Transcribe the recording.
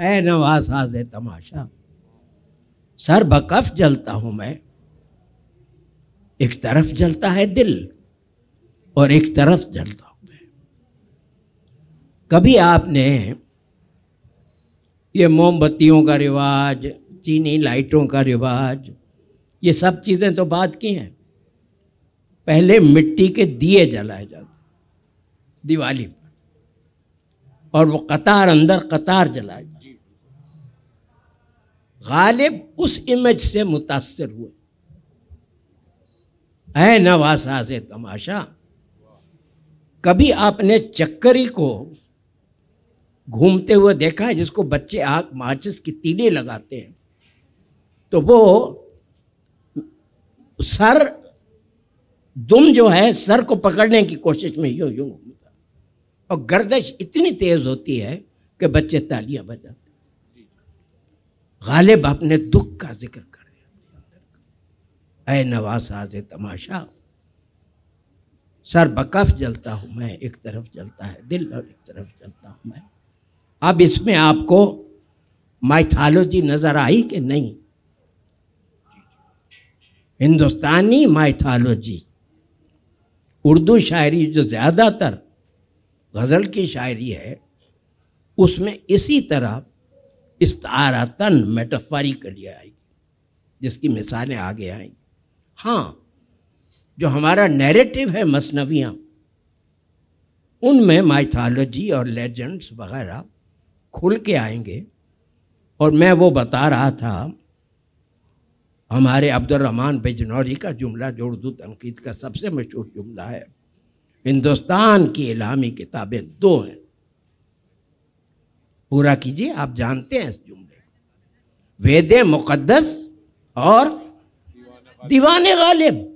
है नवासाज तमाशा। सर बकफ जलता हूँ मैं। एक तरफ़ जलता है दिल और एक तरफ़ जलता हूँ मैं। कभी आपने ये मोमबत्तियों का रिवाज, चीनी लाइटों का रिवाज, ये सब चीज़ें तो बात की हैं। पहले मिट्टी के दिए जलाए जाते दिवाली पर। और वो कतार अंदर कतार जलाए गालिब उस इमेज से मुतासर हुए। है नवासा से तमाशा। कभी आपने चक्करी को घूमते हुए देखा है जिसको बच्चे आग माचिस की तीले लगाते हैं? तो वो सर दुम जो है, सर को पकड़ने की कोशिश में यूँ यूँ घूमता और गर्दश इतनी तेज होती है कि बच्चे तालियाँ बजाते गालिब अपने दुख का ज़िक्र कर रहे ऐ नवासाज तमाशा। सर बकफ जलता हूँ मैं, एक तरफ़ जलता है दिल और एक तरफ़ जलता हूँ मैं। अब इसमें आपको माइथालोजी नज़र आई कि नहीं? हिंदुस्तानी माइथालोजी। उर्दू शायरी जो ज़्यादातर गज़ल की शायरी है, उसमें इसी तरह इस्तारतन मेटाफरिकली आएगी जिसकी मिसालें आगे आएँगी हाँ जो हमारा नैरेटिव है मसनवियाँ, उनमें माइथालोजी और लेजेंड्स वगैरह खुल के आएँगे। और मैं वो बता रहा था, हमारे अब्दुलरहमान बिजनौरी का जुमला जो उर्दू तनकीद का सबसे मशहूर जुमला है। हिंदुस्तान की इलामी किताबें दो हैं। पूरा कीजिए आप जानते हैं इस जुमले। वेद मुकद्दस और दीवान गालिब।